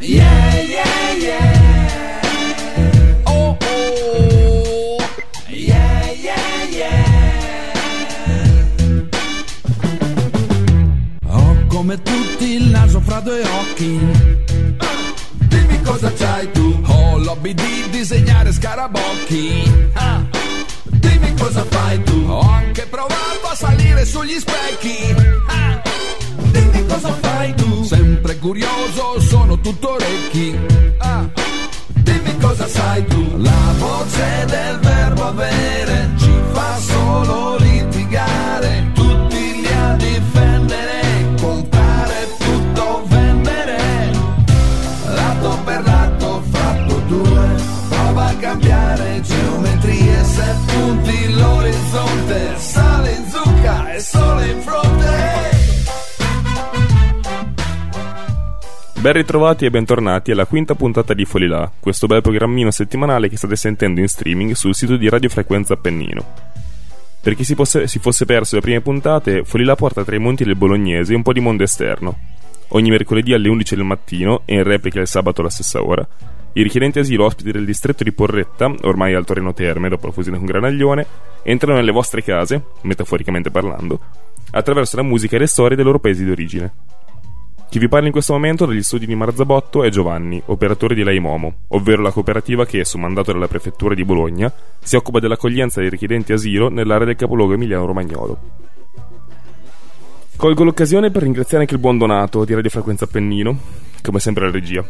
Yeah, yeah, yeah. Oh, oh. Yeah, yeah, yeah. Ho come tutti il naso fra due occhi. Dimmi cosa c'hai tu. Ho l'hobby di disegnare scarabocchi. Ah. Dimmi cosa fai tu. Ho anche provato a salire sugli specchi. Ah. Cosa fai tu. Sempre curioso, sono tutto orecchi. Ah. Dimmi cosa sai tu. La voce del verbo avere ci fa solo litigare. Tutti lì a difendere, comprare tutto, vendere. Lato per lato, fatto due. Prova a cambiare geometrie se punti l'orizzonte. Sale in zucca e sole in fronte. Ben ritrovati e bentornati alla quinta puntata di Folilà, questo bel programmino settimanale che state sentendo in streaming sul sito di Radio Frequenza Appennino. Per chi si, fosse, si fosse perso le prime puntate, Folilà porta tra i monti del Bolognese un po' di mondo esterno. Ogni mercoledì alle 11 del mattino e in replica il sabato alla stessa ora, i richiedenti asilo ospiti del distretto di Porretta, ormai al Torino Terme dopo la fusione con Granaglione, entrano nelle vostre case, metaforicamente parlando, attraverso la musica e le storie dei loro paesi d'origine. Chi vi parla in questo momento dagli studi di Marzabotto è Giovanni, operatore di Laimomo, ovvero la cooperativa che, su mandato della prefettura di Bologna, si occupa dell'accoglienza dei richiedenti asilo nell'area del capoluogo emiliano-romagnolo. Colgo l'occasione per ringraziare anche il buon Donato di Radio Frequenza Appennino, come sempre la regia.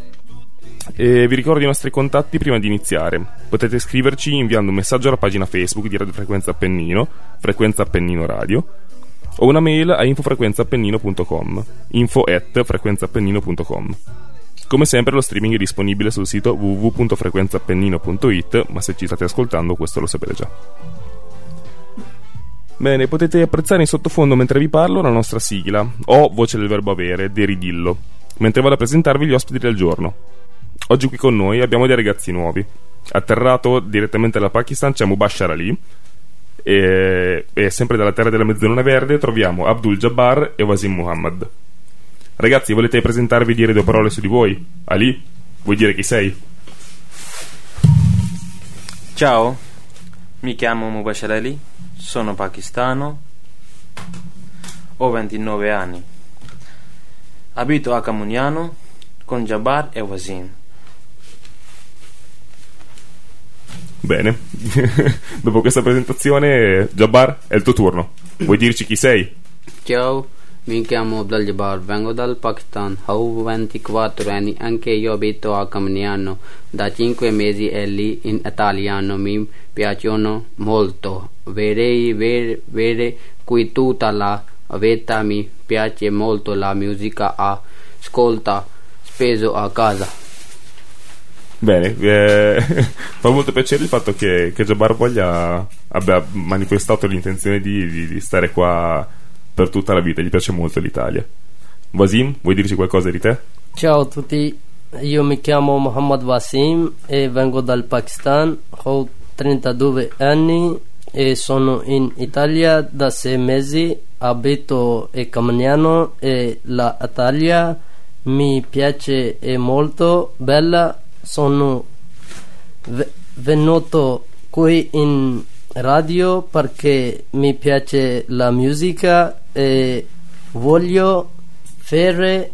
E vi ricordo i nostri contatti prima di iniziare. Potete scriverci inviando un messaggio alla pagina Facebook di Radio Frequenza Appennino, Frequenza Appennino Radio, o una mail a infofrequenzaappennino.com info at frequenzaappennino.com come sempre lo streaming è disponibile sul sito www.frequenzaappennino.it ma se ci state ascoltando questo lo sapete già Bene, potete apprezzare in sottofondo mentre vi parlo la nostra sigla, o voce del verbo avere, deridillo, mentre vado a presentarvi gli ospiti del giorno. Oggi qui con noi abbiamo dei ragazzi nuovi. Atterrato direttamente dal Pakistan c'è Mubashar Ali, e, e sempre dalla terra della mezzaluna verde troviamo Abdul Jabbar e Wasim Muhammad. Ragazzi, volete presentarvi e dire due parole su di voi? Ali, vuoi dire chi sei? Ciao, mi chiamo Mubashar Ali, sono pakistano, ho 29 anni. Abito a Camugnano con Jabbar e Wasim. Bene, dopo questa presentazione, Jabbar, è il tuo turno. Vuoi dirci chi sei? Ciao, mi chiamo Abdul Jabbar, vengo dal Pakistan, ho 24 anni, anche io abito a Camniano da 5 mesi e lì in italiano mi piacciono molto. Vorrei vedere qui tutta la vita, mi piace molto la musica, ascolta spesso a casa. Bene, eh, fa molto piacere il fatto che, che Jabbar voglia abbia manifestato l'intenzione di, di, di, stare qua per tutta la vita, gli piace molto l'Italia. Wasim, vuoi dirci qualcosa di te? Ciao a tutti, io mi chiamo Mohammad Wasim e vengo dal Pakistan, ho 32 anni e sono in Italia da 6 mesi, abito a Camagnano e l'Italia mi piace è molto bella sono venuto qui in radio perché mi piace la musica e voglio fare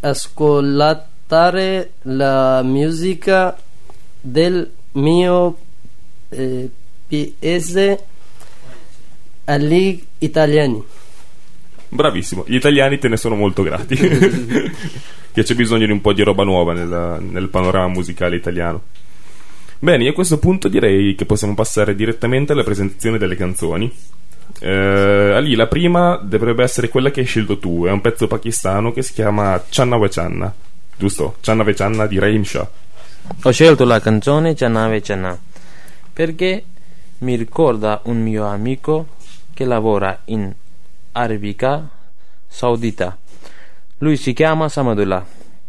ascoltare la musica del mio eh, paese agli italiani. Bravissimo, gli italiani te ne sono molto grati. che c'è bisogno di un po' di roba nuova nel, nel panorama musicale italiano. Bene, io a questo punto direi che possiamo passare direttamente alla presentazione delle canzoni. Eh, Ali, la prima dovrebbe essere quella che hai scelto tu, è un pezzo pakistano che si chiama Channa We Channa, giusto? Channa We Channa di Rahim Shah. Ho scelto la canzone Channa We Channa perché mi ricorda un mio amico che lavora in Arabica Saudita. Lui si chiama Samadullah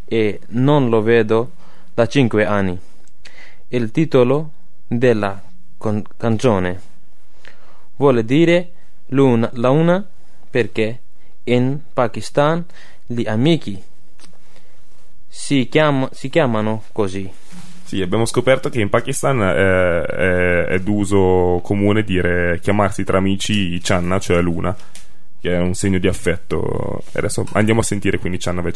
e non lo vedo da cinque anni. Il titolo della con- canzone vuole dire luna, luna perché in Pakistan gli amici si, chiam- si chiamano così. Sì, abbiamo scoperto che in Pakistan è, è, è d'uso comune dire chiamarsi tra amici Channa, cioè Luna, che è un segno di affetto. E adesso andiamo a sentire quindi Channa ve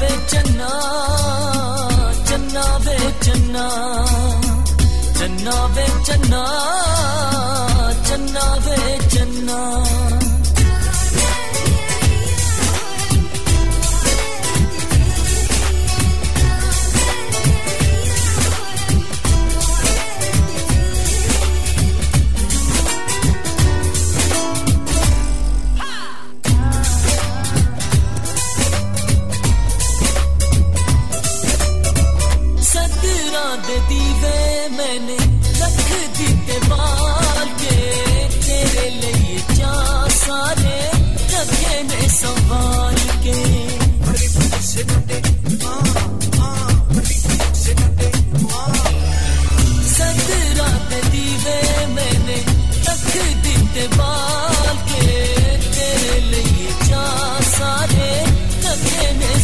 वे चन्ना चन्ना वे चन्ना चन्ना वे चन्ना चन्ना वे चन्ना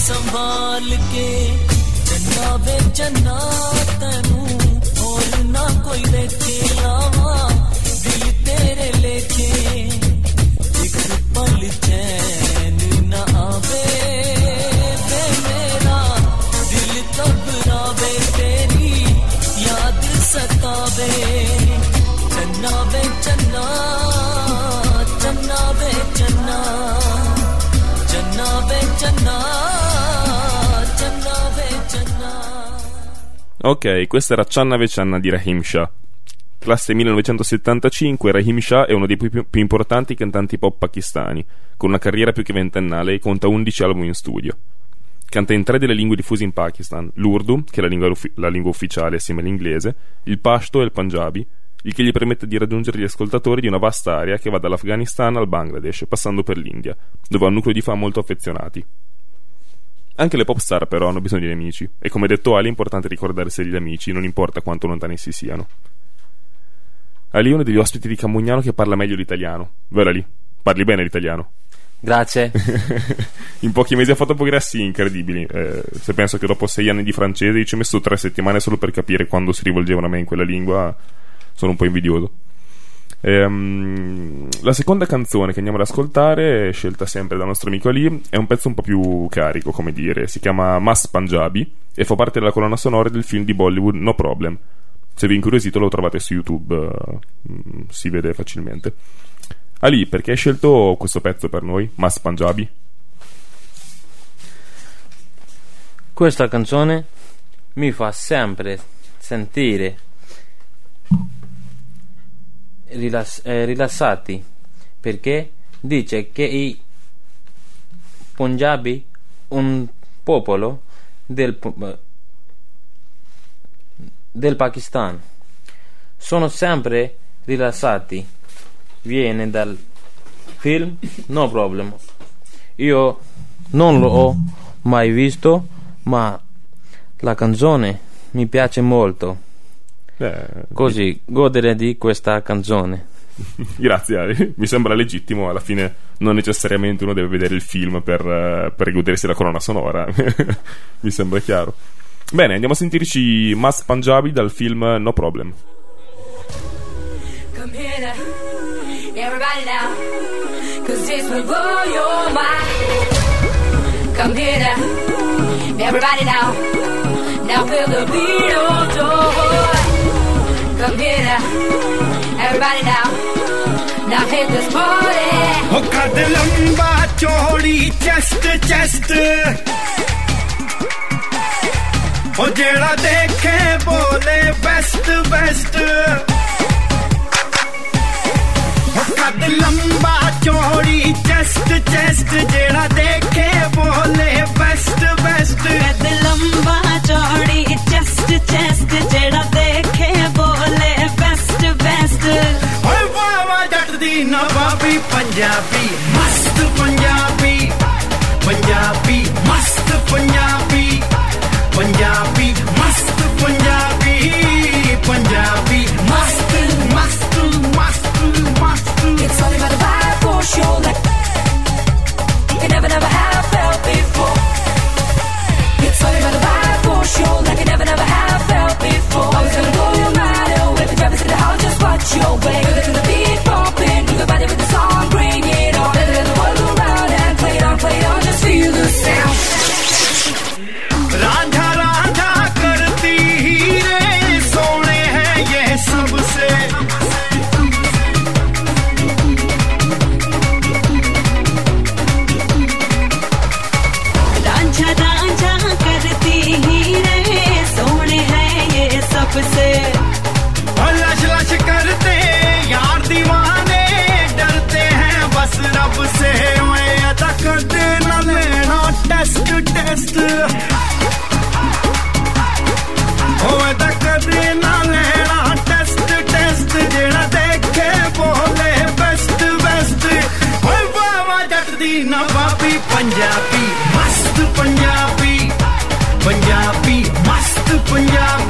संभाल के चन्ना बे चन्ना तेनू, और ना कोई रखे लावा दिल तेरे लेके। एक पल चैन ना आवे मेरा, दिल तब रावे तेरी याद सतावे। Ok, questa era Channa ve Channa di Rahim Shah. Classe 1975, Rahim Shah è uno dei più, più importanti cantanti pop pakistani, con una carriera più che ventennale e conta 11 album in studio. Canta in tre delle lingue diffuse in Pakistan, l'Urdu, che è la lingua, la lingua ufficiale assieme all'inglese, il Pashto e il Punjabi, il che gli permette di raggiungere gli ascoltatori di una vasta area che va dall'Afghanistan al Bangladesh, passando per l'India, dove ha un nucleo di fan molto affezionati. Anche le pop star però hanno bisogno di amici e come detto Ali è importante ricordarsi degli amici, non importa quanto lontani essi siano. Ali è uno degli ospiti di Camugnano che parla meglio l'italiano. Vero Ali? Parli bene l'italiano? Grazie. In pochi mesi ha fatto progressi incredibili. Eh, se penso che dopo sei anni di francese ci ho messo tre settimane solo per capire quando si rivolgevano a me in quella lingua, sono un po' invidioso. Ehm, la seconda canzone che andiamo ad ascoltare, scelta sempre dal nostro amico Ali, è un pezzo un po' più carico, come dire. Si chiama Mas Punjabi e fa parte della colonna sonora del film di Bollywood No Problem. Se vi incuriosite lo trovate su YouTube, mm, si vede facilmente. Ali, perché hai scelto questo pezzo per noi, Mas Punjabi? Questa canzone mi fa sempre sentire rilass- eh, rilassati perché dice che i Punjabi, un popolo del, po- del Pakistan, sono sempre rilassati. Viene dal film No Problem. Io non l'ho mai visto, ma la canzone mi piace molto. Eh, Così godere di questa canzone. Grazie, Ali. mi sembra legittimo. Alla fine, non necessariamente uno deve vedere il film per, eh, per godersi la colonna sonora. mi sembra chiaro. Bene, andiamo a sentirci Mas Punjabi dal film No Problem. Come here now, everybody now, cause this will blow your mind. Come here now, everybody now, now feel the beat of joy. come here now. Everybody now. Now hit this party. Oh, कद लंबा चौड़ी chest chest ओ जेड़ा देखे बोले best best कद लंबा चौड़ी chest chest जेड़ा देखे बोले बेस्ट बेस्ट कद लंबा चौड़ी चेस्ट चेस्ट जेड़ा ਪੰਜਾਬੀ ਮਸਤ ਪੰਜਾਬੀ। ਪੰਜਾਬੀ ਮਸਤ ਪੰਜਾਬੀ। ਮਸਤ ਹੋਏ ਤਾਂ ਕਦੇ ਨਾ ਲੈਣਾ ਟੈਸਟ ਟੈਸਟ ਜਿਹੜਾ ਦੇਖੇ ਬੋਲੇ ਬੈਸਟ ਬੈਸਟ ਹੋਏ ਵਾਵਾ ਜੱਟ ਦੀ ਨਾ ਬਾਪੀ ਪੰਜਾਬੀ ਮਸਤ ਪੰਜਾਬੀ। ਪੰਜਾਬੀ ਮਸਤ Punjabi.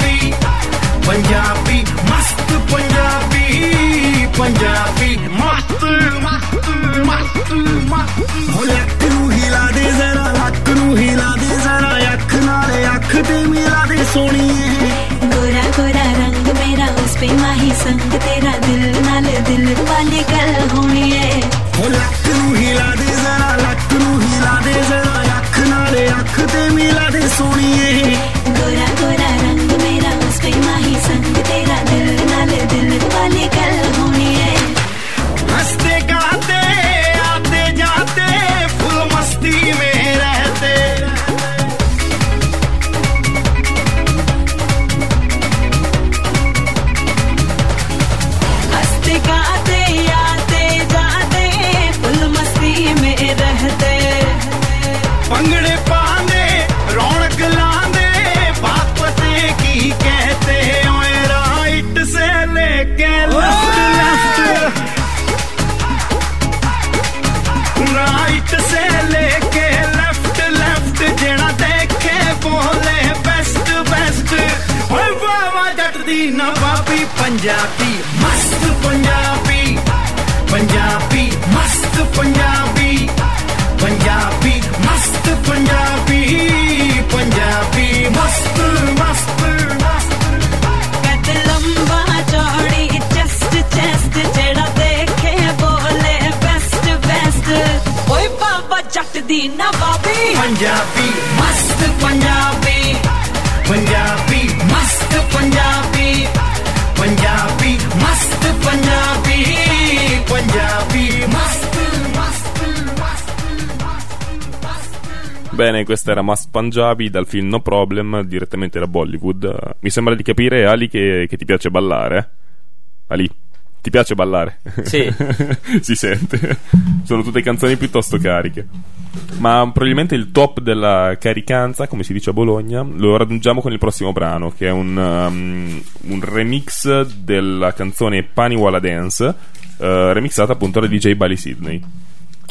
Questa era Must Punjabi dal film No Problem direttamente da Bollywood. Mi sembra di capire, Ali, che, che ti piace ballare. Ali, ti piace ballare? Sì. si sente. Sono tutte canzoni piuttosto cariche. Ma probabilmente il top della caricanza, come si dice a Bologna, lo raggiungiamo con il prossimo brano, che è un, um, un remix della canzone Paniwala Dance, eh, remixata appunto da DJ Bali Sydney.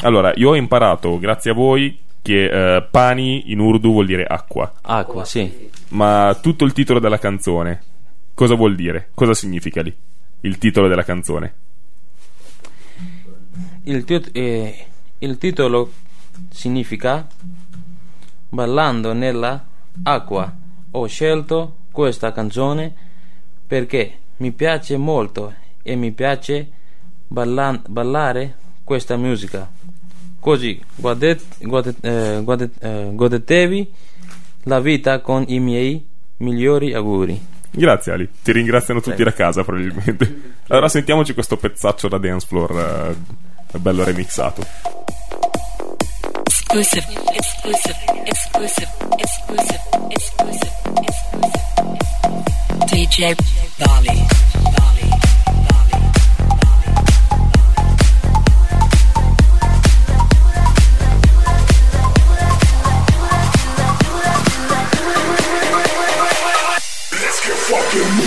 Allora, io ho imparato, grazie a voi, che eh, pani in urdu vuol dire acqua. Acqua, sì. Ma tutto il titolo della canzone, cosa vuol dire? Cosa significa lì? Il titolo della canzone. Il, tit- eh, il titolo significa Ballando nella acqua. Ho scelto questa canzone perché mi piace molto e mi piace ballan- ballare questa musica. Così guardet- guardet- eh, guardet- eh, godetevi la vita con i miei migliori auguri. Grazie Ali, ti ringraziano tutti Prego. da casa probabilmente. Allora sentiamoci questo pezzaccio da dance floor eh, bello remixato. exclusive, exclusive, exclusive, exclusive, exclusive, exclusive. DJ Bali. Bali. Welcome.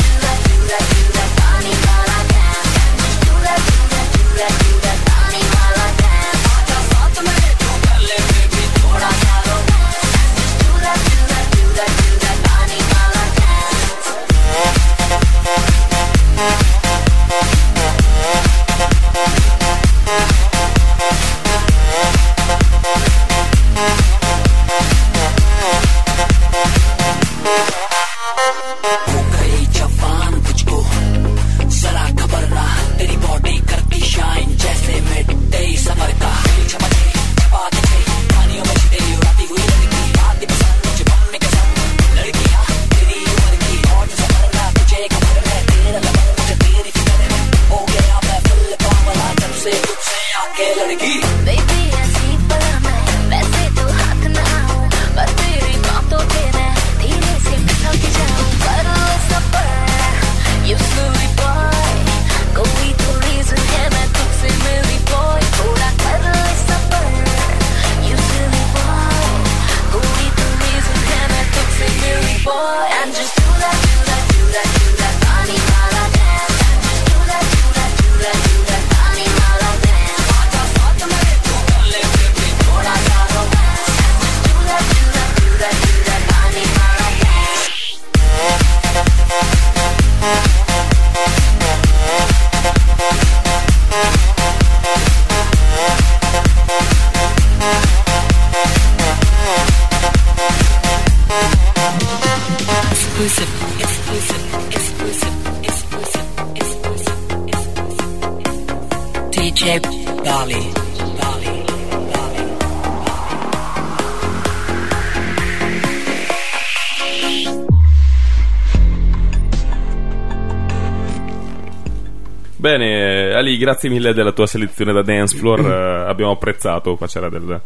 Ali, grazie mille della tua selezione da dance floor. eh, abbiamo apprezzato. Qua c'era del-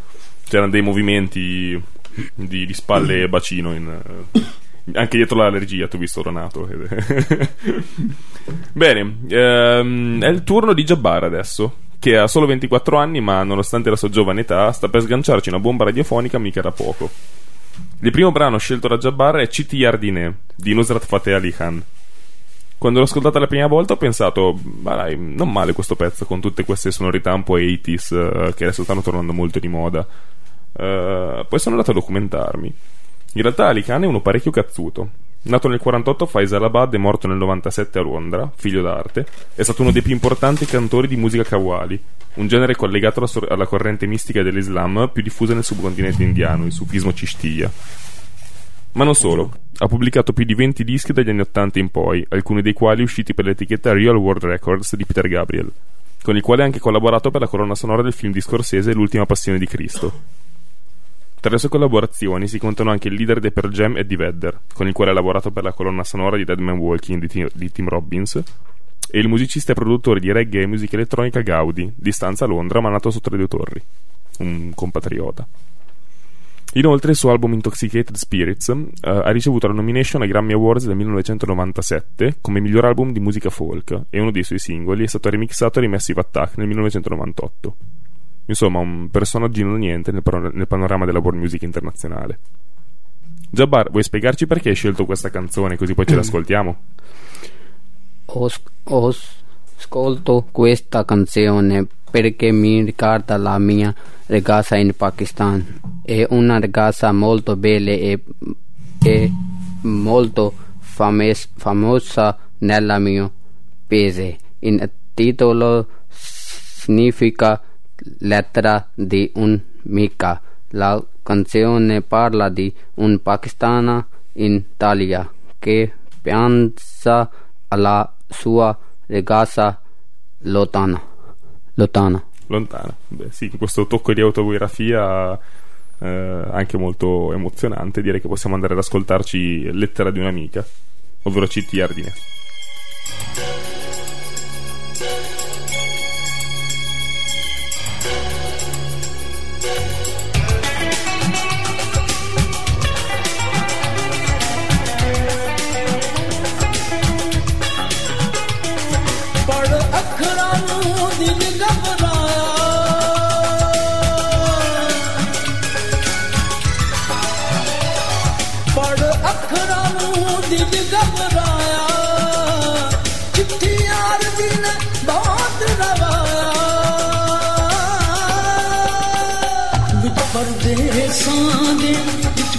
c'erano dei movimenti di, di spalle e bacino. in, eh, anche dietro l'allergia, ti ho visto Ronato. Bene, ehm, è il turno di Jabbar adesso. Che ha solo 24 anni, ma nonostante la sua giovane età, sta per sganciarci una bomba radiofonica mica da poco. Il primo brano scelto da Jabbar è Citi Yardine di Nusrat Fateh Ali Khan. Quando l'ho ascoltata la prima volta ho pensato, ma dai, non male questo pezzo con tutte queste sonorità un po' 80s eh, che adesso stanno tornando molto di moda. Eh, poi sono andato a documentarmi. In realtà Ali Khan è uno parecchio cazzuto. Nato nel 48 a Faisalabad e morto nel 97 a Londra, figlio d'arte, è stato uno dei più importanti cantori di musica kawali, un genere collegato alla, sor- alla corrente mistica dell'Islam più diffusa nel subcontinente indiano, il sufismo Cishtiya. Ma non solo, ha pubblicato più di 20 dischi dagli anni 80 in poi, alcuni dei quali usciti per l'etichetta Real World Records di Peter Gabriel, con il quale ha anche collaborato per la colonna sonora del film di Scorsese L'ultima passione di Cristo. Tra le sue collaborazioni si contano anche il leader dei Pearl Jam Eddie Vedder, con il quale ha lavorato per la colonna sonora di Dead Man Walking di, Ti- di Tim Robbins, e il musicista e produttore di reggae e musica elettronica Gaudi, di stanza a Londra ma nato sotto le due torri, un compatriota. Inoltre il suo album Intoxicated Spirits eh, ha ricevuto la nomination ai Grammy Awards del 1997 come miglior album di musica folk e uno dei suoi singoli è stato remixato e Massive Attack nel 1998. Insomma, un personaggino da niente nel, pano- nel panorama della world music internazionale. Jabbar, vuoi spiegarci perché hai scelto questa canzone così poi ce l'ascoltiamo? Ho, ho ascolto questa canzone perché mi ricorda la mia ragazza in Pakistan. È una ragazza molto bella e, e molto fames- famosa nel mio paese. Il titolo significa lettera di un'amica. La canzone parla di un pakistano in Italia che pensa alla sua ragazza lontana. lontana. Lontana. Beh, sì, questo tocco di autobiografia eh, anche molto emozionante, direi che possiamo andare ad ascoltarci Lettera di un'amica, ovvero CT Ardine. घबराया। चिट्ठी यार जी ने बहुत रवाया। विच परदेसां दे विच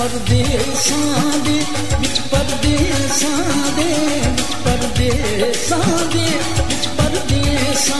پرديسي بيچ پرديسا ڳي بيچ پرديسا ڳي بيچ پرديسا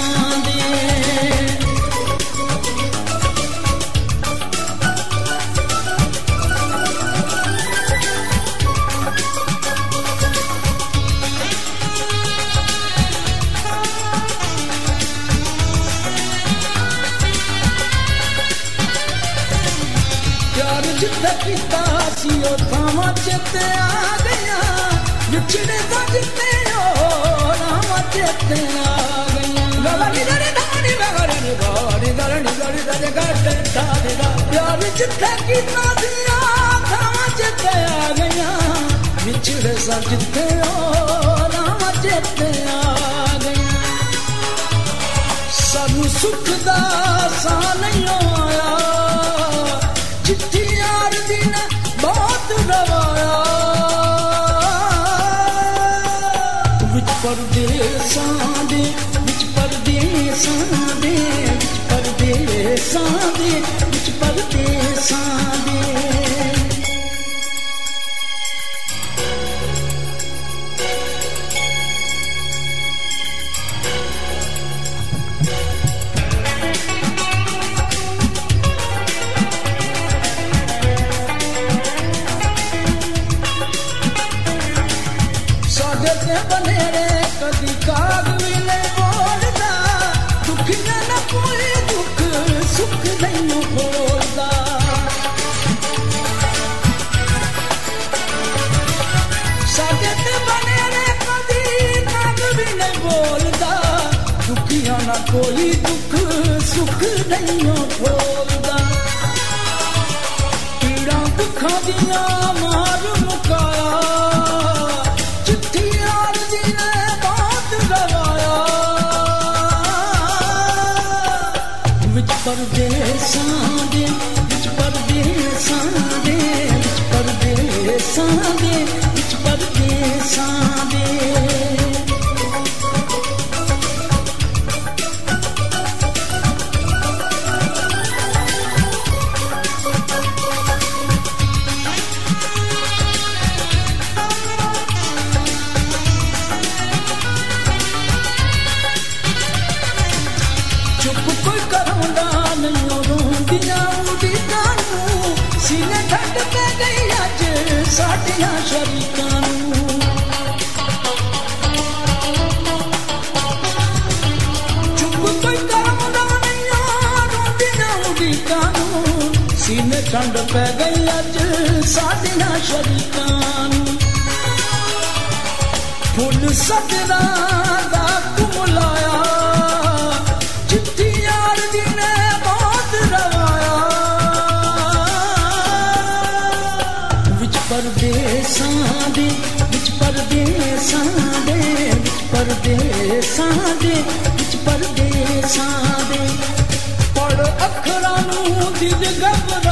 चेते गया दरी दरे गाते धानी सजते ओ राम चेते गया सब सुख दा सा नहीं आया। चिट्ठी ਦਿਲ ਸਾਂ ਦੇ ਵਿੱਚ ਪਰਦੇ ਸਾਂ ਕੋਈ ਦੁੱਖ, ਸੁੱਖ ਨਹੀਂ ਹੋਦਾ ਪੀੜਾਂ ਦੁੱਖਾਂ ਦੀਆਂ ਮਾਰ ਮੁਕਾਇਆ ਚਿੱਠੀ ਆਰਦੀ ਨੇ ਬਾਤ ਗਵਾਇਆ। ਵਿੱਚ ਪਰਦੇਸਾਂ ਦੇ ਵਿੱਚ ਪਰਦੇਸਾਂ ਦੇ ਵਿੱਚ ਪਰਦੇਸਾਂ ਦੇ ਵਿੱਚ ਪਰਦੇਸਾਂ ਦੇ ਸਾਡੀਆਂ ਸ਼ਰੀਕਾਂ ਨੂੰ ਚੁੱਪ ਕੋਈ ਕਰਾਉਂਦਾ ਨਹੀਂ ਰੋਂਦੀਆਂ ਉਡੀਕਾਂ ਨੂੰ ਸੀਨੇ ਠੰਡ ਪੈ ਗਈ ਅੱਜ ਸਾਡੀਆਂ ਸ਼ਰੀਕਾਂ ਨੂੰ ਫੁੱਲ ਸਜਣਾ ਦਾ ਕੁਮਲਾਇਆ परे से परे साधे। पर अखरानूगर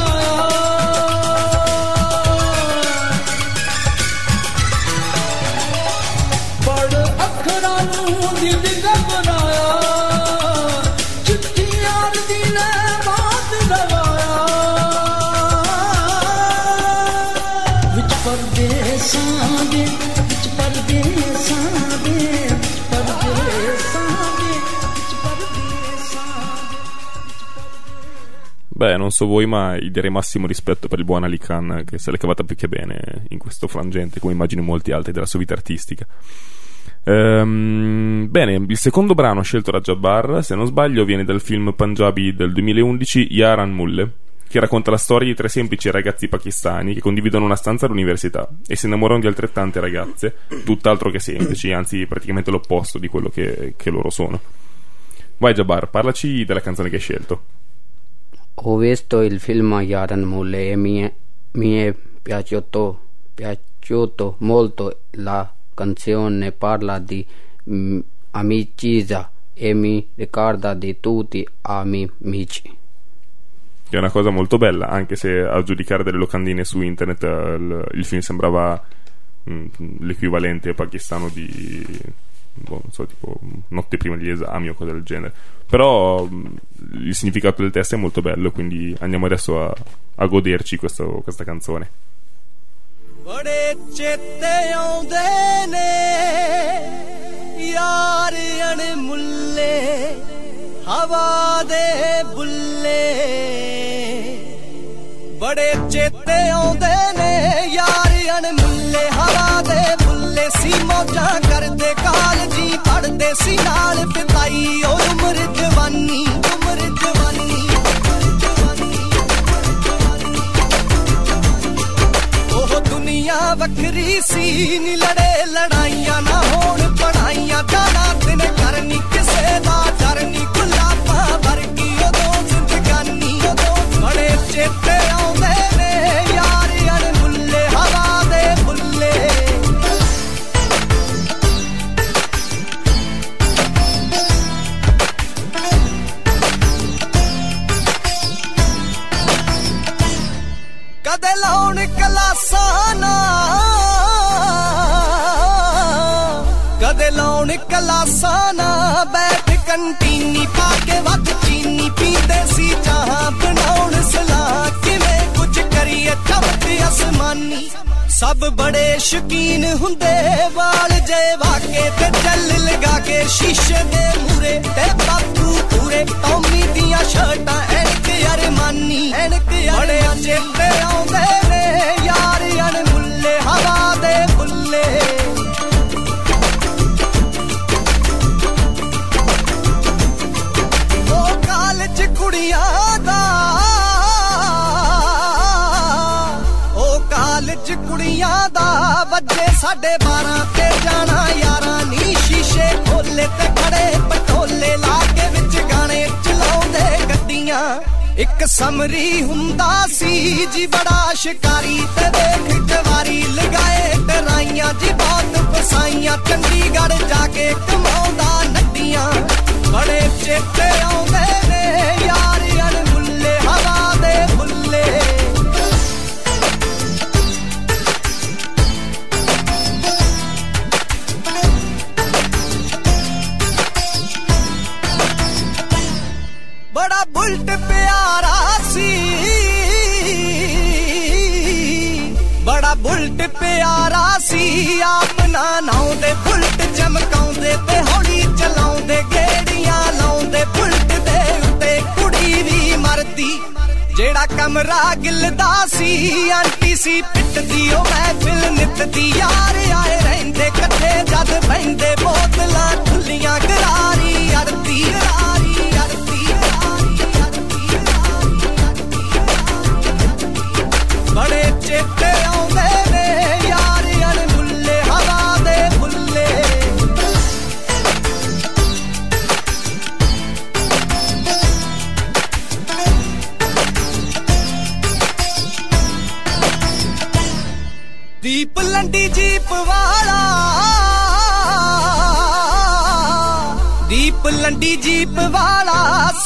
Beh, non so voi, ma gli direi massimo rispetto per il buon Ali Khan, che se l'è cavata più che bene in questo frangente, come immagino molti altri della sua vita artistica. Ehm, bene, il secondo brano scelto da Jabbar, se non sbaglio, viene dal film Punjabi del 2011 Yaran Mulle, che racconta la storia di tre semplici ragazzi pakistani che condividono una stanza all'università e si innamorano di altrettante ragazze, tutt'altro che semplici, anzi praticamente l'opposto di quello che, che loro sono. Vai Jabbar, parlaci della canzone che hai scelto. Ho visto il film Yaran Mulle e mi mi è piaciuto, piaciuto molto la canzone parla di mm, amicizia e mi ricorda di tutti amici. che è una cosa molto bella, anche se a giudicare dalle locandine su internet eh, il, il film sembrava mm, l'equivalente pakistano di boh, non so, tipo notte prima degli esami o cose del genere. Però mm, il significato del testo è molto bello, quindi andiamo adesso a, a goderci questo- questa canzone. ਬੜੇ ਚੇਤੇ ਆਉਂਦੇ ਨੇ ਯਾਰ ਅਣਮੁੱਲੇ ਹਵਾ ਦੇ ਬੁੱਲੇ ਬੜੇ ਚੇਤੇ ਆਉਂਦੇ ਨੇ ਯਾਰ ਅਣਮੁੱਲੇ ਹਵਾ ਦੇ ਬੁੱਲੇ ਸੀ ਮੌਜਾਂ ਕਰਦੇ ਕਾਲਜੀ ਪੜਦੇ ਸੀ ਨਾਲ ਬਿਤਾਈ ਉਹ ਉਮਰ ਜਵਾਨੀ ਉਮਰ ਜਵਾਨੀ ਉਹ ਦੁਨੀਆ ਵੱਖਰੀ ਸੀ ਨੀ ਲੜੇ ਲੜਾਈਆਂ ਨਾ ਹੋਣ ਪੜਾਈਆਂ ਜਾਣਾ ਦਿਨ ਕਰਨੀ ਕਿਸੇ ਦਾ ਡਰ ਨੀ ਗੁਲਾਬਾਂ ਵਰਗੀ ਉਦੋਂ ਜ਼ਿੰਦਗਾਨੀ ਉਦੋਂ ਬੜੇ ਚੇਤੇ ਕਦੇ ਲਾਉਣ ਕਲਾਸਾਂ ਨਾ ਕਦੇ ਲਾਉਣ ਕਲਾਸਾਂ ਨਾ ਬੈਠ ਕੰਟੀਨੀ ਪਾ ਕੇ ਵੱਧ ਚੀਨੀ ਪੀਂਦੇ ਸੀ ਚਾਹਾਂ ਬਣਾਉਣ ਸਲਾਹ ਕਿਵੇਂ ਕੁਝ ਕਰੀਏ ਚਮਕ ਅਸਮਾਨੀ ਸਭ ਬੜੇ ਸ਼ਕੀਨ ਹੁੰਦੇ ਵਾਲ ਜੇ ਵਾਕੇ ਤੇ ਚੱਲ ਲਗਾ ਕੇ ਸ਼ੀਸ਼ੇ ਦੇ ਮੂਰੇ ਤੇ ਬਾਪੂ ਪੂਰੇ ਟੌਮੀ ਦੀਆਂ ਸ਼ਰਟਾਂ ਐਨਕ ਅਰਮਾਨੀ ਐਨਕ ਬੜੇ ਚੇਤੇ ਆਉਂਦੇ ਨੇ ਯਾਰ ਅਣਮੁੱਲੇ ਹਵਾ ਦੇ ਬੁੱਲੇ ਉਹ ਕਾਲਜ ਕੁੜੀਆਂ ਵੱਜੇ ਸਾਡੇ 12 ਤੇ ਜਾਣਾ ਯਾਰਾਂ ਨੀ ਸ਼ੀਸ਼ੇ ਖੋਲੇ ਤੇ ਖੜੇ ਪਟੋਲੇ ਲਾ ਕੇ ਵਿੱਚ ਗਾਣੇ ਚਲਾਉਂਦੇ ਗੱਡੀਆਂ। ਇੱਕ ਸਮਰੀ ਹੁੰਦਾ ਸੀ ਜੀ ਬੜਾ ਸ਼ਿਕਾਰੀ ਤੇ ਵੇਖ ਜਵਾਰੀ ਲਗਾਏ ਟਰਾਈਆਂ ਜੀ ਬਹੁਤ ਫਸਾਈਆਂ, ਚੰਡੀਗੜ੍ਹ ਜਾ ਕੇ ਕਮਾਉਂਦਾ ਨੱਡੀਆਂ। ਬੜੇ ਚੇਤੇ ਆਉਂਦੇ ਨੇ ਯਾਰ ਬੜਾ ਬੁਲਟ ਪਿਆਰਾ ਸੀ। ਬੜਾ ਬੁਲਟ ਪਿਆਰਾ ਸੀ। ਆਪਣਾ ਨਾਉਂਦੇ ਬੁਲਟ ਚਮਕਾਉਂਦੇ ਤੇ ਹੌਲੀ ਚਲਾਉਂਦੇ, ਗੇੜੀਆਂ ਲਾਉਂਦੇ, ਬੁਲਟ ਦੇ ਉੱਤੇ ਕੁੜੀ ਵੀ ਮਰਦੀ। ਜਿਹੜਾ ਕਮਰਾ ਗਿਲਦਾ ਸੀ, ਆਂਟੀ ਸੀ ਪਿੱਟਦੀ, ਉਹ ਮਹਿਫਿਲ ਨਿੱਤ ਦੀ ਯਾਰ ਆਏ ਰਹਿੰਦੇ, ਇਕੱਠੇ ਜਦ ਬੈਂਦੇ ਬੋਤਲਾਂ ਖੁੱਲੀਆਂ, ਗਰਾਰੀ ਅੜਦੀ। ਗਰਾਰੀ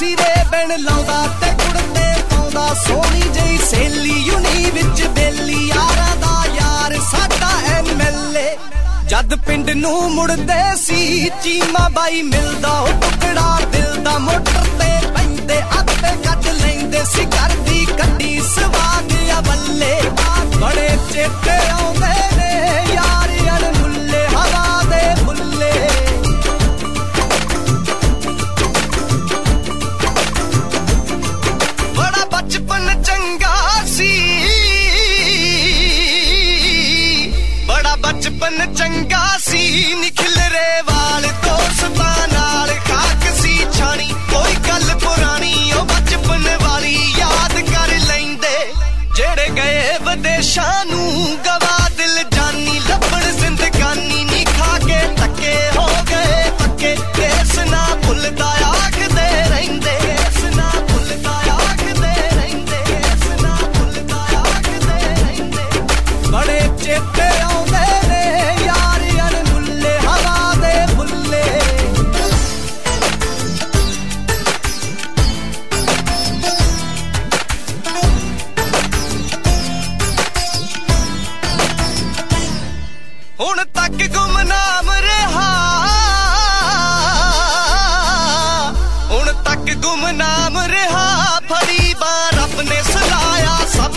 ਸਿਰੇ ਬਿਨ ਲਾਉਂਦਾ ਤੇ ਕੁੜਤੇ ਪਾਉਂਦਾ। ਸੋਹਣੀ ਜਈ ਸੇਲੀ ਯੂਨੀ ਵਿੱਚ ਬੇਲੀ। ਯਾਰਾਂ ਦਾ ਯਾਰ ਸਾਡਾ ਐਮਐਲਏ ਜਦ ਪਿੰਡ ਨੂੰ ਮੁੜਦੇ ਸੀ, ਚੀਮਾ ਬਾਈ ਮਿਲਦਾ, ਉਹ ਟੁਕੜਾ ਦਿਲ ਦਾ ਮੋਟਰ ਤੇ ਪੈਂਦੇ ਆਪੇ ਕੱਢ ਲੈਂਦੇ ਸੀ। ਘਰ ਦੀ ਕੱਢੀ ਸਵਾਦ ਆ ਬੱਲੇ। ਬੜੇ ਚੇਤੇ ਆਉਂਦੇ निशान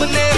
the nail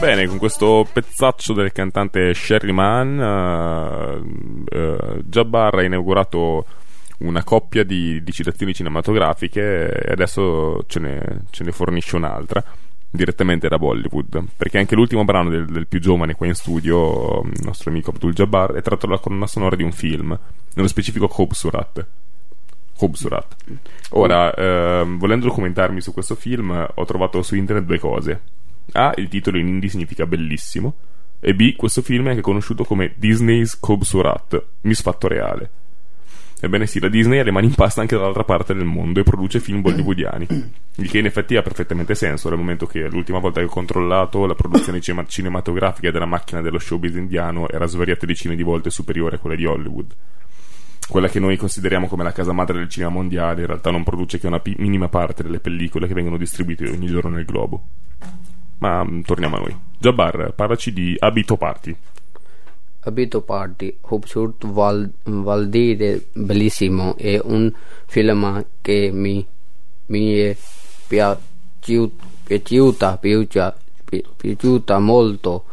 Bene, con questo pezzaccio del cantante Sherry Mann, eh, eh, Jabbar ha inaugurato una coppia di, di citazioni cinematografiche e adesso ce ne, ce ne fornisce un'altra direttamente da Bollywood perché anche l'ultimo brano del, del più giovane qua in studio il nostro amico Abdul Jabbar è tratto dalla colonna sonora di un film nello specifico Khubsurat Khubsurat ora ehm, volendo documentarmi su questo film ho trovato su internet due cose A. Il titolo in hindi significa bellissimo. E B. Questo film è anche conosciuto come Disney's Khubsurat, misfatto reale. Ebbene sì, la Disney ha le mani in pasta anche dall'altra parte del mondo e produce film bollywoodiani. Il che in effetti ha perfettamente senso, dal momento che l'ultima volta che ho controllato la produzione cinematografica della macchina dello showbiz indiano era svariate decine di volte superiore a quella di Hollywood quella che noi consideriamo come la casa madre del cinema mondiale, in realtà non produce che una p- minima parte delle pellicole che vengono distribuite ogni giorno nel globo. Ma mh, torniamo a noi. Jabbar, parlaci di Abito Party. Abito Party, Hopshut Val- Valdire Bellissimo, è un film che mi, mi è piaciuta, piaciuta, piaciuta molto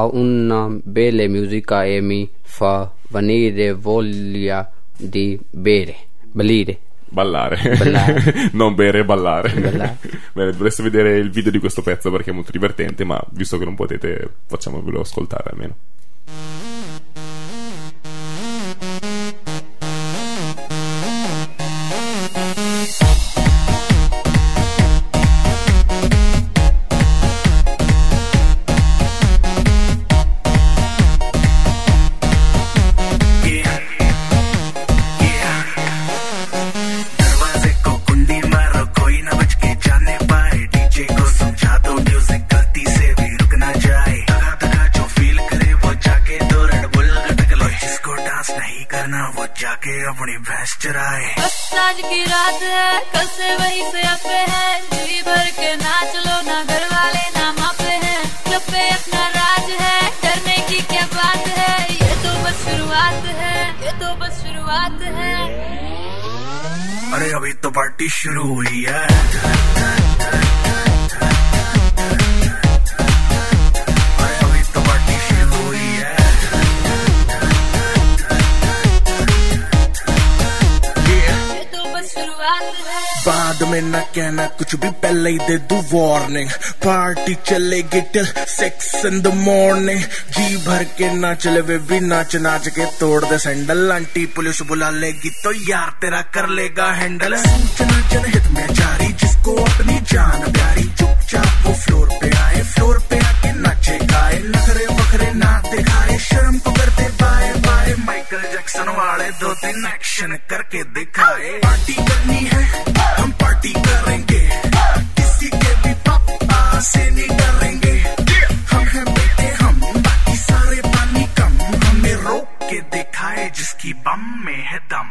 una bella musica e mi fa venire voglia di bere, bellire. Ballare, Ballare. non bere e ballare. Ballare. Bene, dovreste vedere il video di questo pezzo perché è molto divertente, ma visto che non potete, facciamovelo ascoltare almeno. Party चलेगी till six in the morning जी भर के ना चले वे भी नाच नाच के तोड़ दे सैंडल आंटी पुलिस बुला लेगी तो यार तेरा कर लेगा हैंडल सूचना जनहित में जारी, जिसको अपनी जान प्यारी। चुपचाप वो फ्लोर पे आए फ्लोर पे आके नाचे गाए। नखरे बखरे ना दिखाए, शर्म को करते बाय बाय माइकल जैक्सन वाले दो तीन एक्शन करके दिखाए। पार्टी करनी है, हम पार्टी करेंगे। से डरेंगे हम हैं हम बाकी सारे पानी कम। हमें रोक के दिखाए जिसकी बम में है दम।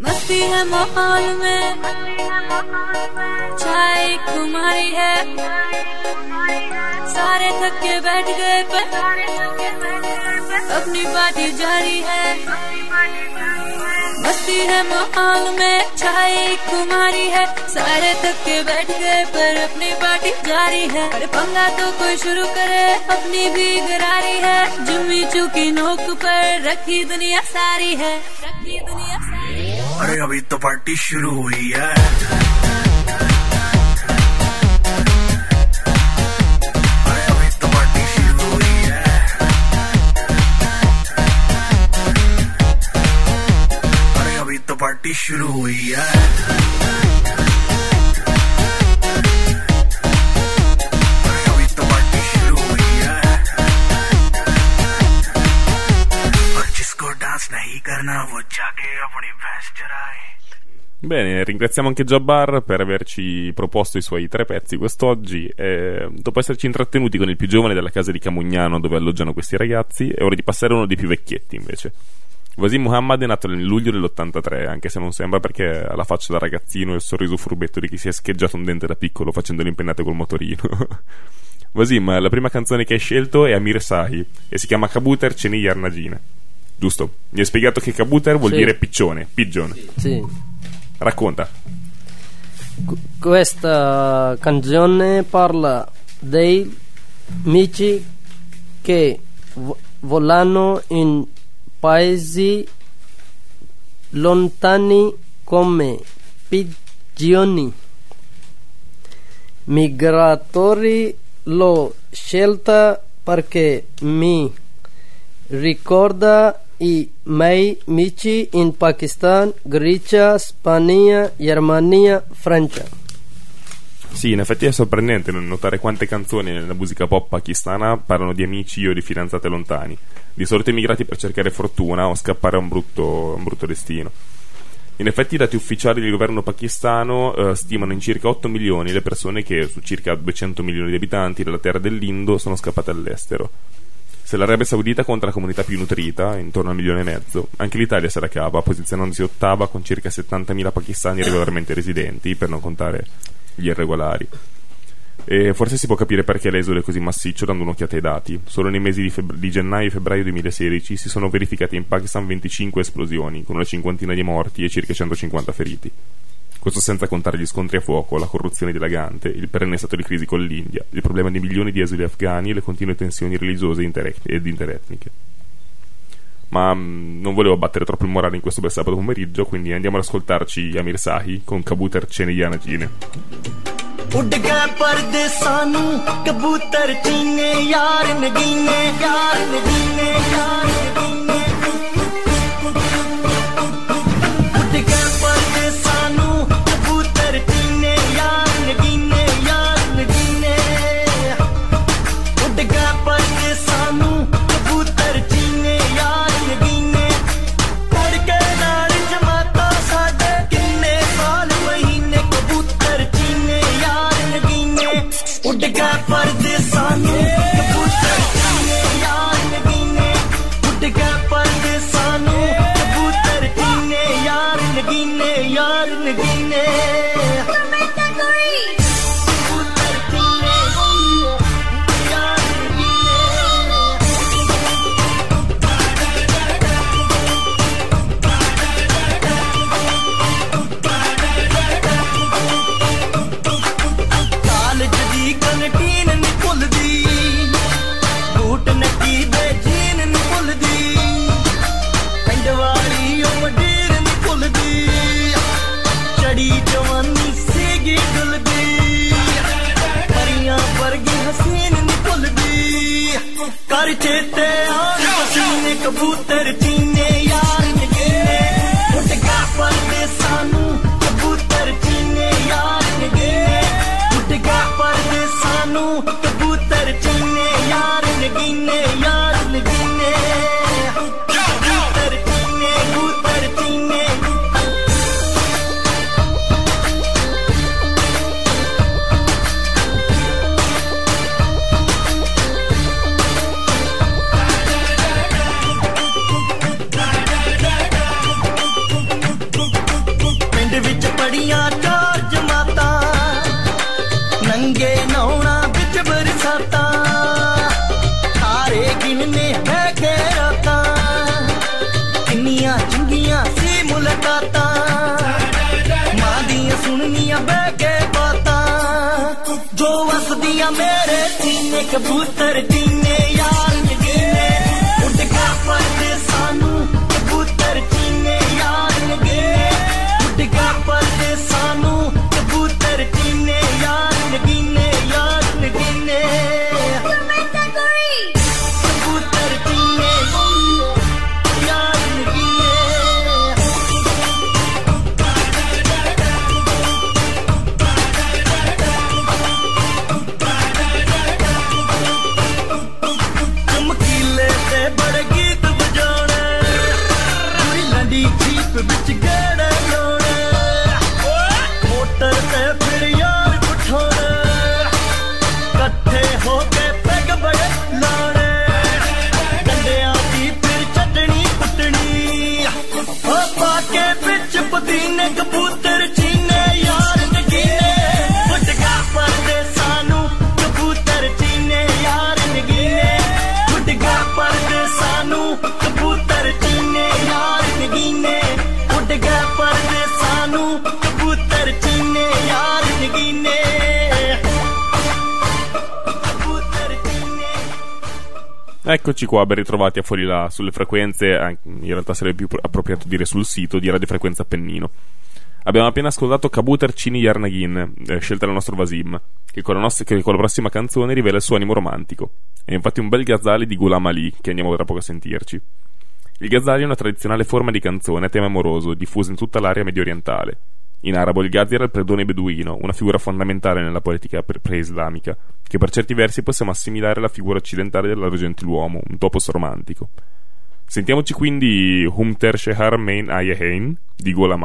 मस्ती है माहौल में। चाय कुमारी है। सारे थक बैठ गए पर। अपनी पार्टी जारी है। मस्ती है माहौल में छाई कुमारी है। सारे तक के बैठ गए पर अपनी पार्टी जारी है। पंगा तो कोई शुरू करे, अपनी भी गरारी है। जुम्मी चुकी नोक पर रखी दुनिया सारी है। रखी दुनिया सारी अरे, अभी तो पार्टी शुरू हुई है। capisci lui, eh. Bene, ringraziamo anche Jabbar per averci proposto i suoi tre pezzi quest'oggi. E dopo esserci intrattenuti con il più giovane della casa di Camugnano dove alloggiano questi ragazzi, è ora di passare a uno dei più vecchietti invece. Wasim Muhammad è nato nel luglio dell'83, anche se non sembra perché ha la faccia da ragazzino e il sorriso furbetto di chi si è scheggiato un dente da piccolo facendo le impennate col motorino. Wasim, la prima canzone che hai scelto è Amir Sahi e si chiama Kabuter Ceni Yarnagina. Giusto? Mi hai spiegato che Kabuter vuol Sì. dire piccione, pigeon. Sì. Racconta. Questa canzone parla dei amici che vo- volano in paesi lontani come pigioni. Migratori l'ho scelta perché mi ricorda i miei amici in Pakistan, Grecia, Spagna, Germania, Francia. Sì, in effetti è sorprendente notare quante canzoni nella musica pop pakistana parlano di amici o di fidanzate lontani, di solito emigrati per cercare fortuna o scappare a un brutto, un brutto destino. In effetti i dati ufficiali del governo pakistano eh, stimano in circa 8 milioni le persone che su circa 200 milioni di abitanti della terra dell'Indo sono scappate all'estero. Se l'Arabia Saudita conta la comunità più nutrita, intorno a un milione e mezzo, anche l'Italia se la cava, posizionandosi ottava con circa 70.000 pakistani regolarmente residenti, per non contare gli irregolari. E forse si può capire perché l'esodo è così massiccio dando un'occhiata ai dati. Solo nei mesi di, febbre- di gennaio e febbraio 2016 si sono verificate in Pakistan 25 esplosioni, con una cinquantina di morti e circa 150 feriti. Questo senza contare gli scontri a fuoco, la corruzione dilagante, il perenne stato di crisi con l'India, il problema di milioni di esuli afghani e le continue tensioni religiose ed interetniche Ma mm, non volevo battere troppo il morale in questo bel sabato pomeriggio, quindi andiamo ad ascoltarci Amir Sahi con Kabuter Cheneyana Gine. ਉੱਡ ਗਏ ਪਰਦੇਸਾਂ ਨੂੰ ਕਬੂਤਰ ਚੀਨੇ ਯਾਰ ਨਗੀਨੇ ਯਾਰ ਨਗੀਨੇ ਯਾਰ ਨਗੀਨੇ 一个不。Eccoci qua, ben ritrovati a fuori là sulle frequenze, in realtà sarebbe più pro- appropriato dire sul sito di Radiofrequenza Appennino. Abbiamo appena ascoltato Kabuter Cini Yarnagin, eh, scelta dal nostro Vasim, che con, la nostra- che con la prossima canzone rivela il suo animo romantico. È infatti un bel ghazali di Ghulam Ali, che andiamo tra poco a sentirci. Il ghazali è una tradizionale forma di canzone a tema amoroso, diffusa in tutta l'area medio orientale. In arabo il Ghazi era il predone beduino, una figura fondamentale nella politica pre- pre-islamica, che per certi versi possiamo assimilare alla figura occidentale della gentiluomo, un topos romantico. Sentiamoci quindi Humter Shehar Mein Ayehein di Ghulam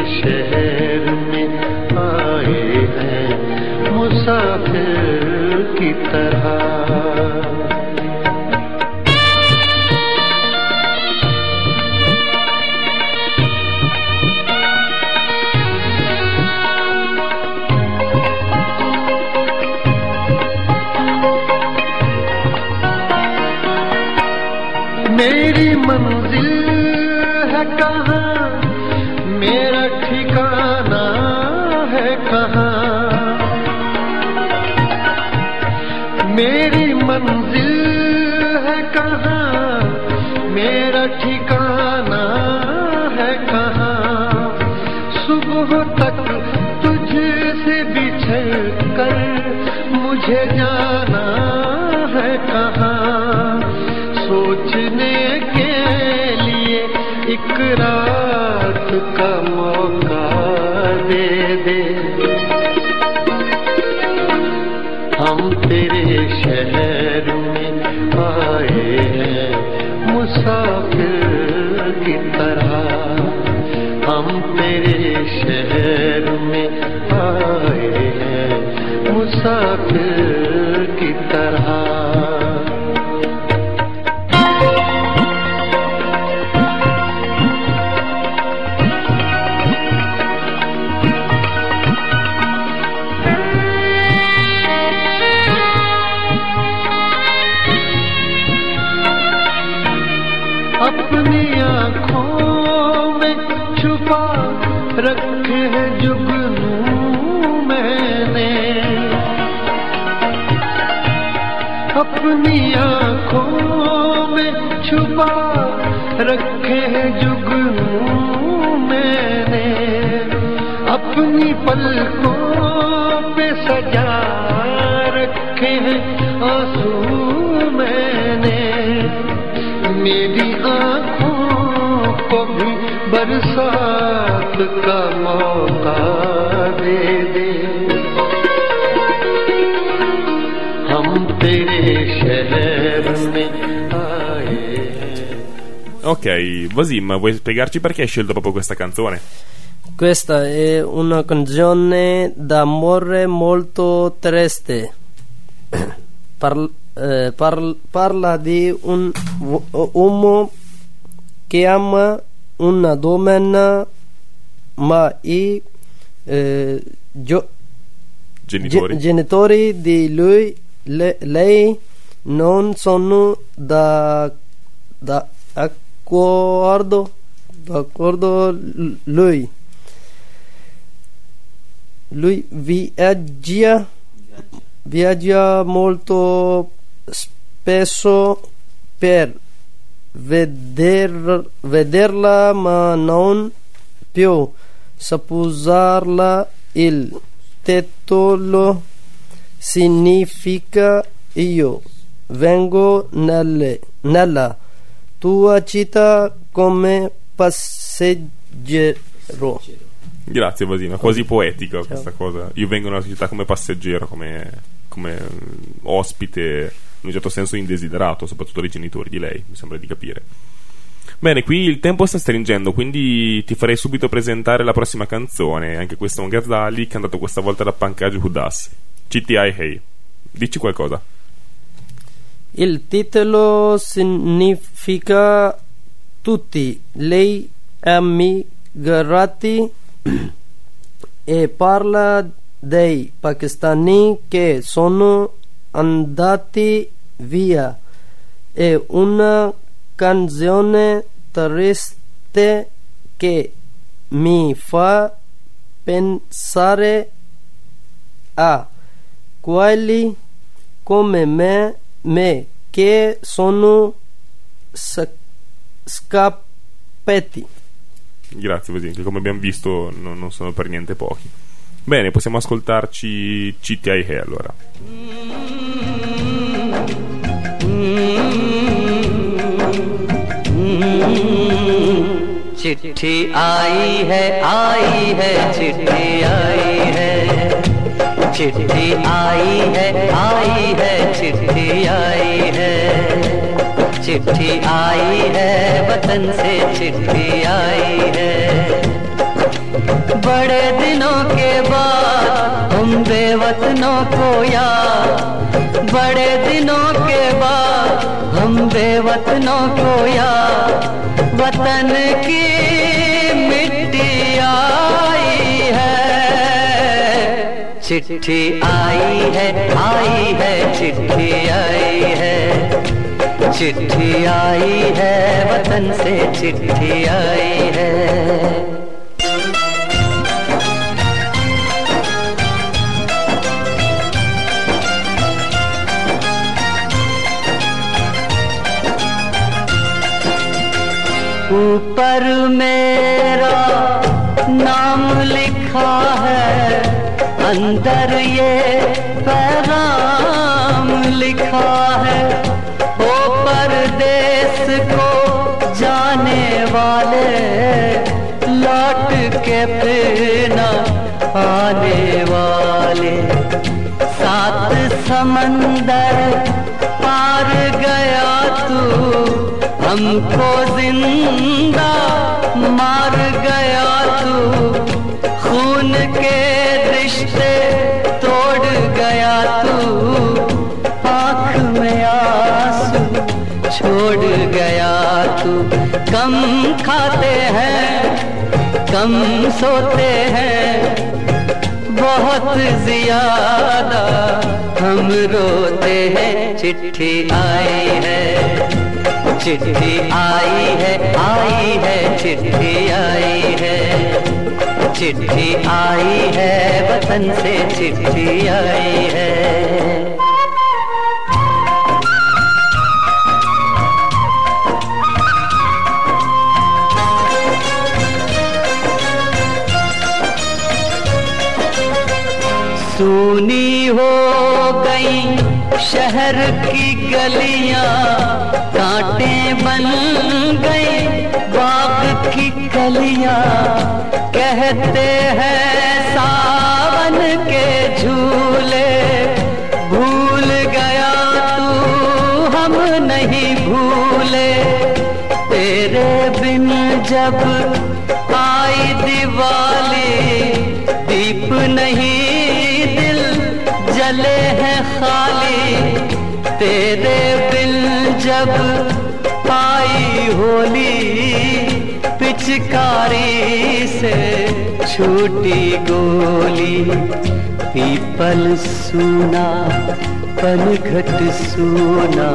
मुसाफिर की तरह। मुझे जाना है कहाँ? सोचने के लिए एक रात का मौका दे दे। हम तेरे शहर में आए हैं, मुसाफिर की तरह। हम तेरे शहर में आए हैं। मुसाफिर की तरह। अपनी आँखों में छुपा रखे अपनी आँखों में छुपा रखे जुगनू मैंने। अपनी पलकों पे सजा रखे हैं आँसू मैंने। मेरी आँखों को भी बरसात का मौका दे तेरे शहर में आए Ok, Vasim, vuoi spiegarci perché hai scelto proprio questa canzone? Questa è una canzone d'amore molto triste. Parl- eh, parl- parla di un u- uomo che ama una donna, ma i eh, gio- Genitori. ge- genitori di lui, le- lei non sono da, da accordo, d'accordo lui. Lui viaggia, viaggia molto spesso per veder- vederla ma non più sposarla. Il titolo significa io vengo nelle- nella tua città come passeggero. Grazie Vasima, quasi poetica questa cosa. Io vengo nella città come passeggero, come, come mm, ospite, in un certo senso indesiderato, soprattutto dai genitori di lei, mi sembra di capire. Bene, qui il tempo sta stringendo, quindi ti farei subito presentare la prossima canzone. Anche questo è un Gazzali cantato questa volta da Pankaj Hudas. CTI Hey. Dici qualcosa. Il titolo significa tutti lei emigrati e parla dei pakistani che sono andati via. È una canzone triste che mi fa pensare a quelli come me, me che sono sa- scappati. Grazie, Vasin, che come abbiamo visto non, non sono per niente pochi. Bene, possiamo ascoltarci CTI Hey allora. चिट्ठी आई है आई है चिट्ठी आई है चिट्ठी आई है आई है चिट्ठी आई है। चिट्ठी आई है, वतन से चिट्ठी आई है। बड़े दिनों के बाद हम बेवतनों को याद, बड़े दिनों के बाद हम बेवतनों को याद। वतन की चिट्ठी आई है आई है, चिट्ठी आई है। चिट्ठी आई है, वतन से चिट्ठी आई है। ऊपर मेरा नाम लिखा अंदर ये पैगाम लिखा है, ओ परदेस को जाने वाले लौट के फिर न आने वाले। सात समंदर पार गया तू, हमको ज़िंदा मार गया तू, खून के रिश्ते तोड़ गया तू। आँख में आँसू छोड़ गया तू। कम खाते हैं, कम सोते हैं। बहुत ज़्यादा हम रोते हैं। चिट्ठी आई है, चिट्ठी आई है आई है, चिट्ठी आई है। चिट्ठी आई है वतन से चिट्ठी आई है। सूनी हो गई शहर की गलियाँ, कांटे बन बाग की कलियाँ कहते हैं, सावन के झूले। भूल गया तू, हम नहीं भूले। तेरे बिन जब आई दिवाली, दीप नहीं दिल जले हैं खाली। तेरे बिल जब आई होली पिचकारी से छूटी गोली, पीपल सुना, पनघट सुना,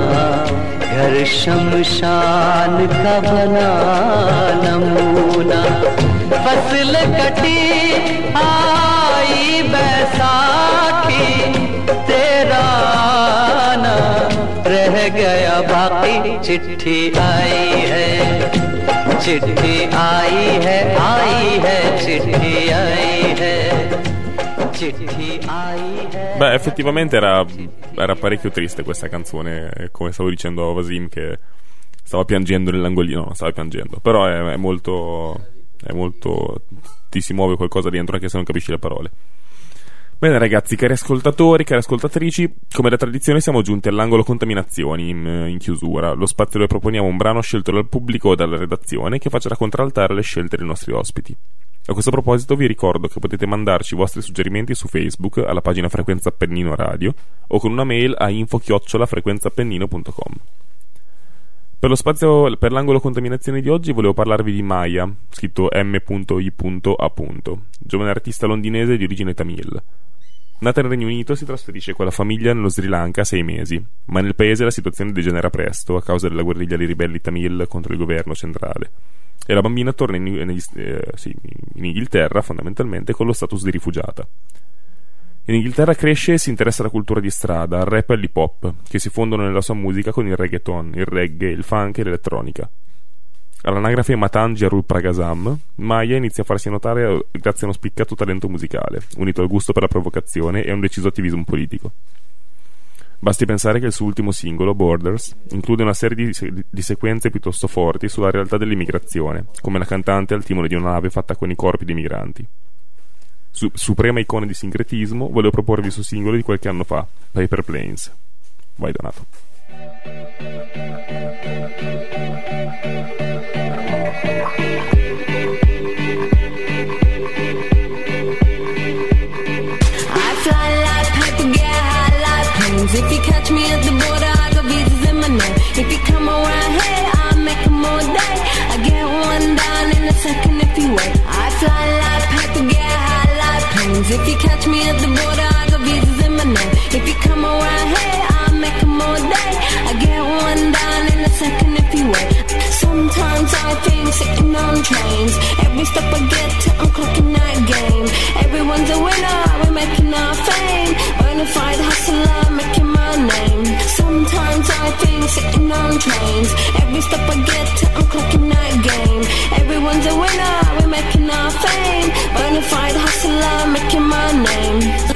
घर शमशान का बना नमूना। फ़सल कटी, आई बैसाखी, तेरा आना रह गया बाकी, चिट्ठी आई है। चिट्ठी आई है आई है चिट्ठी आई है चिट्ठी आई है Beh, effettivamente era, era parecchio triste questa canzone, eh, come stavo dicendo a Vasim che stava piangendo nell'angolino, no, stava piangendo, però è, è molto, è molto, ti si muove qualcosa dentro anche se non capisci le parole. Bene ragazzi, cari ascoltatori, cari ascoltatrici, come da tradizione siamo giunti all'angolo contaminazioni in, in chiusura, lo spazio dove proponiamo un brano scelto dal pubblico o dalla redazione che faccia contraltare le scelte dei nostri ospiti. A questo proposito vi ricordo che potete mandarci i vostri suggerimenti su Facebook alla pagina Frequenza Appennino Radio o con una mail a info-frequenzaappennino.com. Per, spazio, per l'angolo contaminazione di oggi volevo parlarvi di Maya, scritto M.I.A. giovane artista londinese di origine tamil. Nata nel Regno Unito, si trasferisce con la famiglia nello Sri Lanka a sei mesi, ma nel paese la situazione degenera presto a causa della guerriglia dei ribelli tamil contro il governo centrale. E la bambina torna in, negli, eh, sì, in Inghilterra, fondamentalmente, con lo status di rifugiata. In Inghilterra cresce e si interessa alla cultura di strada, al rap e all'hip hop, che si fondono nella sua musica con il reggaeton, il reggae, il funk e l'elettronica. All'anagrafe Matan Jarul Pragasam, Maya inizia a farsi notare grazie a uno spiccato talento musicale, unito al gusto per la provocazione e a un deciso attivismo politico. Basti pensare che il suo ultimo singolo, Borders, include una serie di, di, sequenze piuttosto forti sulla realtà dell'immigrazione, come la cantante al timone di una nave fatta con i corpi di migranti. Su, suprema icona di sincretismo, volevo proporvi il suo singolo di qualche anno fa, Paper Planes. Vai Donato. If you catch me at the border, I got visas in my name. If you come around here, I'll all day. I get one down in a second if you wait. I fly like paper, get high like planes. If you catch me at the border, Sometimes I think sitting on trains. Every step I get to, I'm clocking that game. Everyone's a winner, we're making our fame. Bonafide hustler, making my name. Sometimes I think sitting on trains. Every step I get to, I'm clocking that game. Everyone's a winner, we're making our fame. Bonafide hustler, making my name.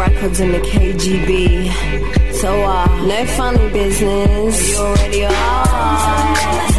records in the KGB. So, uh, no funny business. You already are.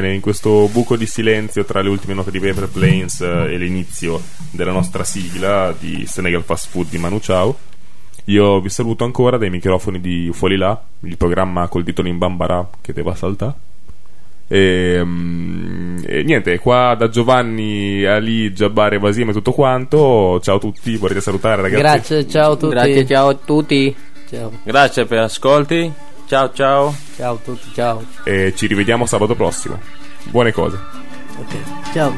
Bene, in questo buco di silenzio tra le ultime note di Paper Planes eh, e l'inizio della nostra sigla di Senegal Fast Food di Manu Chao, io vi saluto ancora dai microfoni di Fuori Là, il programma col titolo in Bambara che te va a saltare. E, mm, e niente, qua da Giovanni, Ali, Jabbar e Vasim e tutto quanto. Ciao a tutti, volete salutare ragazzi? Grazie, ciao a tutti. Grazie, ciao a tutti. Ciao. Grazie per ascolti. Ciao ciao. Ciao a tutti, ciao. E ci rivediamo sabato prossimo. Buone cose. Ok, ciao.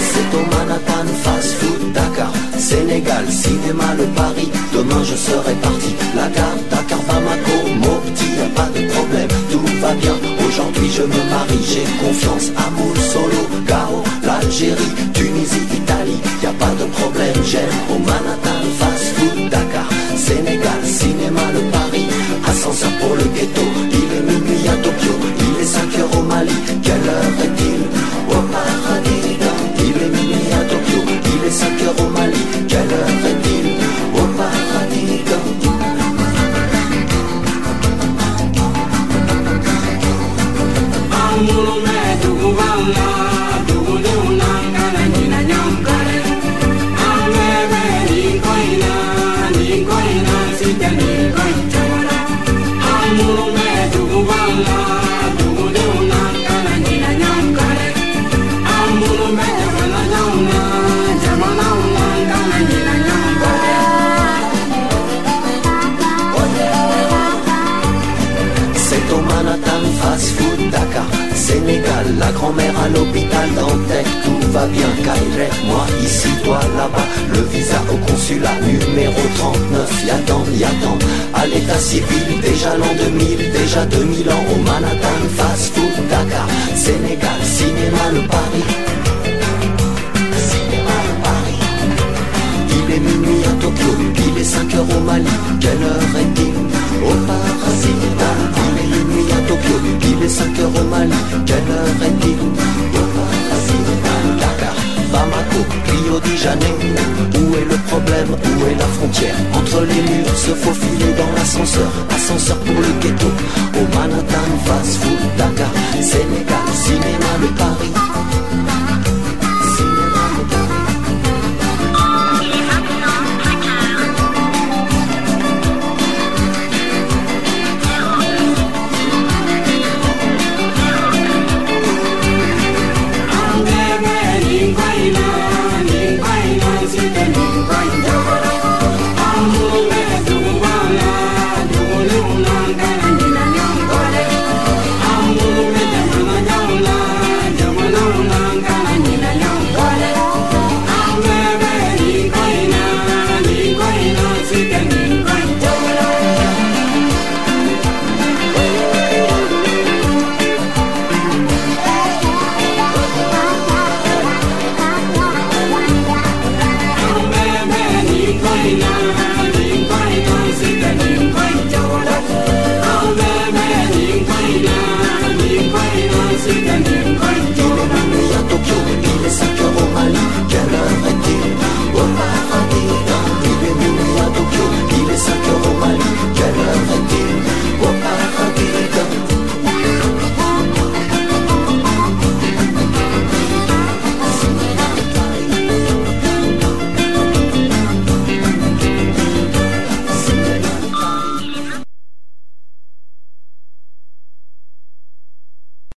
C'est au Manhattan Fast Food Dakar Sénégal, cinéma, le Paris Demain je serai parti La gare, Amour, solo, garo, l'Algérie, Tunis. Grand-mère à l'hôpital Dantec Tout va bien, Kairé, moi ici, toi là-bas. Le visa au consulat numéro 39 Y'attend, y'attend, à l'état civil Déjà l'an 2000, déjà 2000 ans Au Manhattan Fast Food Dakar. Sénégal, cinéma, le Paris. Il est minuit à Tokyo, il est 5 heures au Mali. Quelle heure est-il Il est 5 heures au Mali Quelle heure est-il Dakar, Bamako, Rio de Janeiro. Où est le problème, où est la frontière? Entre les murs, se faufiler dans l'ascenseur. Ascenseur pour le ghetto. Au Manhattan, fast food, Dakar. Sénégal, cinéma, le Paris